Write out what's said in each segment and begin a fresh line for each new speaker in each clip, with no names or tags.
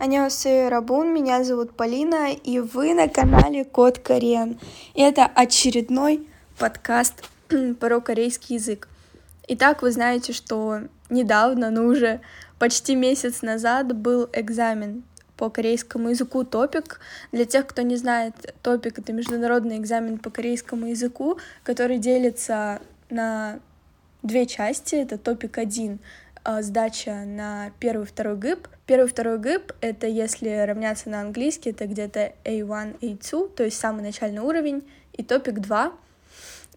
Аньосе Рабун, меня зовут Полина, и вы на канале Код Кореан. И это очередной подкаст про корейский язык. Итак, вы знаете, что недавно, ну уже почти месяц назад был экзамен по корейскому языку топик. Для тех, кто не знает, топик — это международный экзамен по корейскому языку, который делится на две части. Это топик 1 а, сдача на первый второй ГИП. Первый второй ГИП — это если равняться на английский, это где-то A1, A2, то есть самый начальный уровень, и топик 2,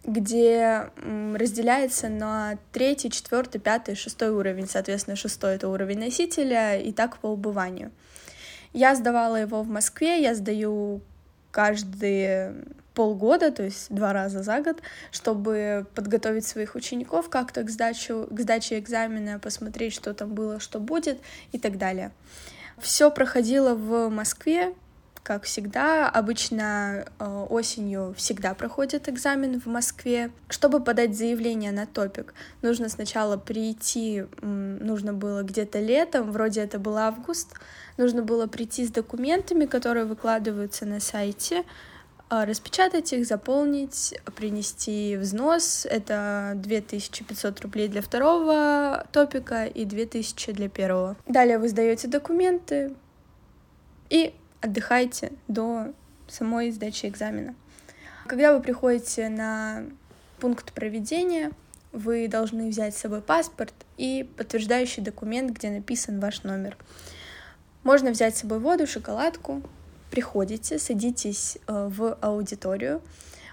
где разделяется на третий, четвертый, пятый, шестой уровень. Соответственно, шестой — это уровень носителя, и так по убыванию. Я сдавала его в Москве, я сдаю каждые полгода, то есть два раза за год, чтобы подготовить своих учеников как-то к, сдачу, к сдаче экзамена, посмотреть, что там было, что будет и так далее. Все проходило в Москве, как всегда. Обычно э, осенью всегда проходит экзамен в Москве. Чтобы подать заявление на топик, нужно сначала прийти, нужно было где-то летом, вроде это был август, нужно было прийти с документами, которые выкладываются на сайте, распечатать их, заполнить, принести взнос. Это 2500 рублей для второго топика и 2000 для первого. Далее вы сдаете документы и отдыхаете до самой сдачи экзамена. Когда вы приходите на пункт проведения, вы должны взять с собой паспорт и подтверждающий документ, где написан ваш номер. Можно взять с собой воду, шоколадку, приходите, садитесь э, в аудиторию,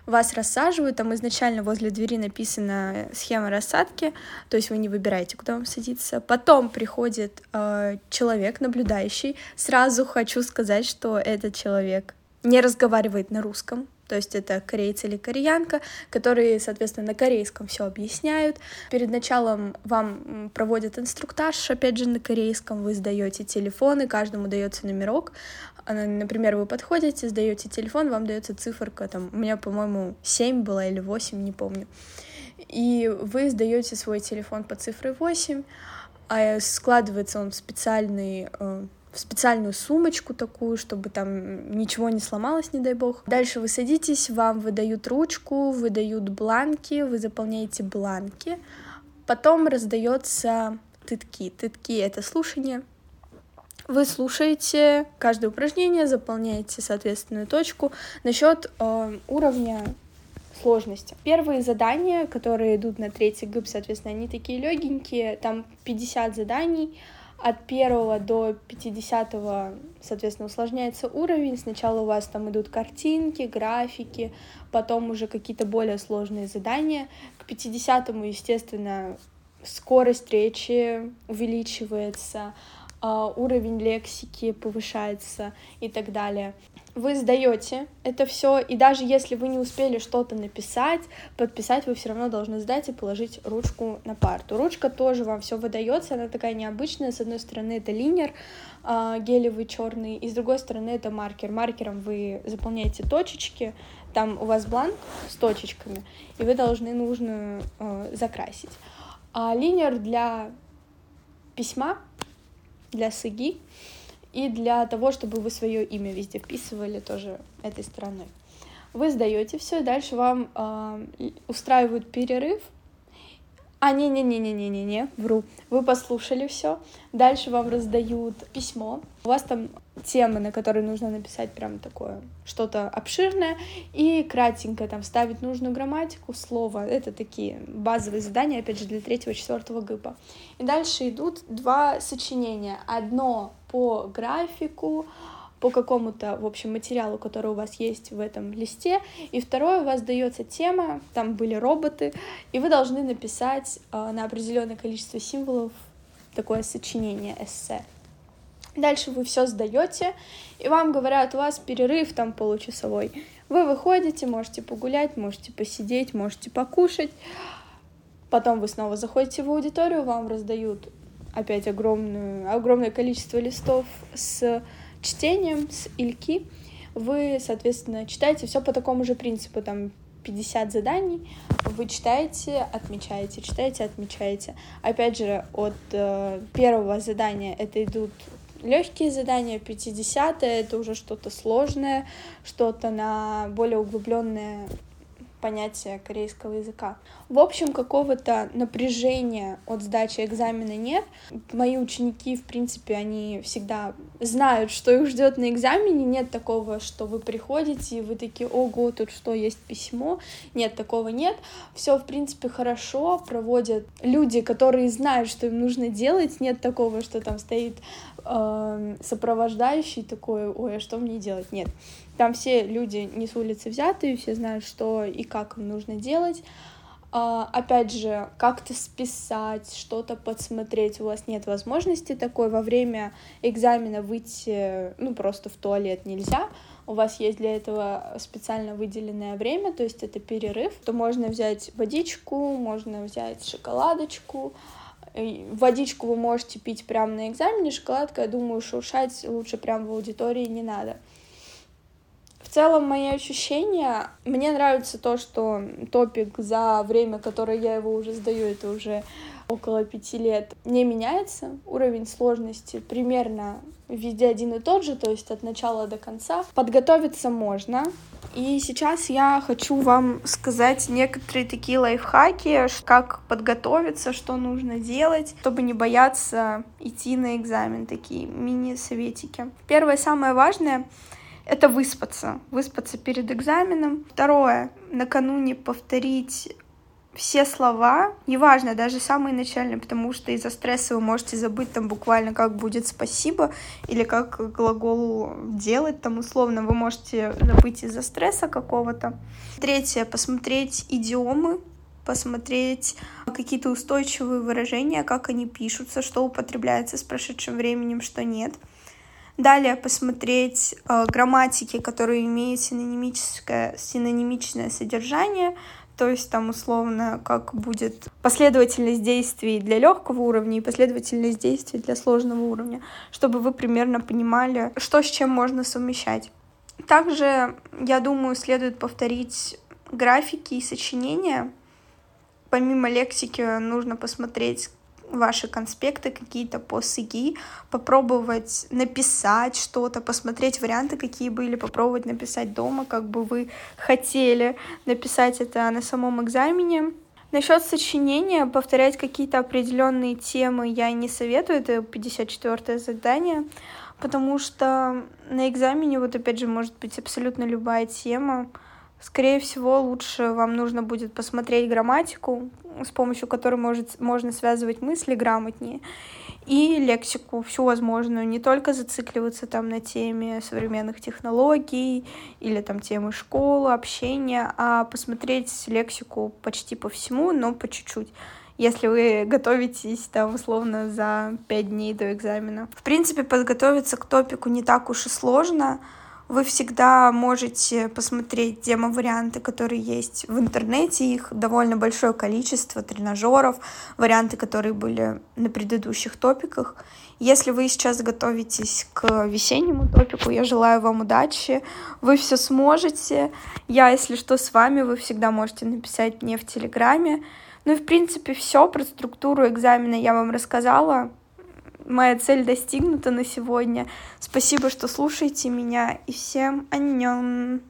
вас рассаживают, там изначально возле двери написана схема рассадки, то есть вы не выбираете, куда вам садиться. Потом приходит э, человек, наблюдающий. Сразу хочу сказать, что этот человек не разговаривает на русском, то есть это корейцы или кореянка, которые, соответственно, на корейском все объясняют. Перед началом вам проводят инструктаж, опять же, на корейском, вы сдаете телефоны, каждому дается номерок. Например, вы подходите, сдаете телефон, вам дается циферка, там, у меня, по-моему, 7 была или 8, не помню. И вы сдаете свой телефон по цифре 8, а складывается он в специальный э, в специальную сумочку такую, чтобы там ничего не сломалось, не дай бог. Дальше вы садитесь, вам выдают ручку, выдают бланки, вы заполняете бланки. Потом раздается тытки. Тытки — это слушание. Вы слушаете каждое упражнение, заполняете соответственную точку. Насчет э, уровня сложности. Первые задания, которые идут на третий ГИП, соответственно, они такие легенькие, там 50 заданий, от первого до 50 соответственно, усложняется уровень. Сначала у вас там идут картинки, графики, потом уже какие-то более сложные задания. К 50 естественно, скорость речи увеличивается, а, уровень лексики повышается и так далее вы сдаете это все, и даже если вы не успели что-то написать, подписать, вы все равно должны сдать и положить ручку на парту. Ручка тоже вам все выдается, она такая необычная. С одной стороны это линер э, гелевый черный, и с другой стороны это маркер. Маркером вы заполняете точечки, там у вас бланк с точечками, и вы должны нужную э, закрасить. А линер для письма, для сыги, и для того, чтобы вы свое имя везде вписывали тоже этой стороной. Вы сдаете все, дальше вам э, устраивают перерыв. А, не-не-не-не-не-не-не, вру. Вы послушали все. Дальше вам раздают письмо. У вас там темы, на которые нужно написать прям такое что-то обширное и кратенько там вставить нужную грамматику, слово. Это такие базовые задания, опять же, для третьего-четвертого ГИПа. И дальше идут два сочинения. Одно по графику, по какому-то, в общем, материалу, который у вас есть в этом листе. И второе, у вас дается тема, там были роботы, и вы должны написать э, на определенное количество символов такое сочинение, эссе. Дальше вы все сдаете, и вам говорят, у вас перерыв там получасовой. Вы выходите, можете погулять, можете посидеть, можете покушать. Потом вы снова заходите в аудиторию, вам раздают опять огромную, огромное количество листов с чтением, с ильки. Вы, соответственно, читаете все по такому же принципу, там 50 заданий, вы читаете, отмечаете, читаете, отмечаете. Опять же, от э, первого задания это идут легкие задания, 50 это уже что-то сложное, что-то на более углубленное понятие корейского языка. В общем, какого-то напряжения от сдачи экзамена нет. Мои ученики, в принципе, они всегда знают, что их ждет на экзамене. Нет такого, что вы приходите и вы такие, ого, тут что, есть письмо. Нет, такого нет. Все, в принципе, хорошо. Проводят люди, которые знают, что им нужно делать. Нет такого, что там стоит э, сопровождающий такой, ой, а что мне делать? Нет. Там все люди не с улицы взятые, все знают, что и как им нужно делать. Uh, опять же, как-то списать, что-то подсмотреть, у вас нет возможности такой, во время экзамена выйти, ну, просто в туалет нельзя, у вас есть для этого специально выделенное время, то есть это перерыв, то можно взять водичку, можно взять шоколадочку, водичку вы можете пить прямо на экзамене, шоколадка, я думаю, шуршать лучше прямо в аудитории не надо. В целом, мои ощущения, мне нравится то, что топик за время, которое я его уже сдаю, это уже около пяти лет, не меняется. Уровень сложности примерно везде один и тот же, то есть от начала до конца. Подготовиться можно. И сейчас я хочу вам сказать некоторые такие лайфхаки, как подготовиться, что нужно делать, чтобы не бояться идти на экзамен, такие мини-советики. Первое, самое важное — это выспаться, выспаться перед экзаменом. Второе, накануне повторить все слова, неважно, даже самые начальные, потому что из-за стресса вы можете забыть там буквально, как будет спасибо, или как глагол делать, там условно вы можете забыть из-за стресса какого-то. Третье, посмотреть идиомы, посмотреть какие-то устойчивые выражения, как они пишутся, что употребляется с прошедшим временем, что нет. Далее посмотреть э, грамматики, которые имеют синонимическое, синонимичное содержание, то есть там условно как будет последовательность действий для легкого уровня и последовательность действий для сложного уровня, чтобы вы примерно понимали, что с чем можно совмещать. Также, я думаю, следует повторить графики и сочинения. Помимо лексики нужно посмотреть, ваши конспекты какие-то по СИГИ, попробовать написать что-то, посмотреть варианты, какие были, попробовать написать дома, как бы вы хотели написать это на самом экзамене. Насчет сочинения, повторять какие-то определенные темы я не советую, это 54 задание, потому что на экзамене, вот опять же, может быть абсолютно любая тема, Скорее всего, лучше вам нужно будет посмотреть грамматику, с помощью которой может, можно связывать мысли грамотнее, и лексику всю возможную, не только зацикливаться там на теме современных технологий или там темы школы, общения, а посмотреть лексику почти по всему, но по чуть-чуть если вы готовитесь там условно за пять дней до экзамена. В принципе, подготовиться к топику не так уж и сложно. Вы всегда можете посмотреть демо-варианты, которые есть в интернете. Их довольно большое количество тренажеров, варианты, которые были на предыдущих топиках. Если вы сейчас готовитесь к весеннему топику, я желаю вам удачи. Вы все сможете. Я, если что, с вами. Вы всегда можете написать мне в Телеграме. Ну и, в принципе, все про структуру экзамена я вам рассказала моя цель достигнута на сегодня. Спасибо, что слушаете меня, и всем аньон!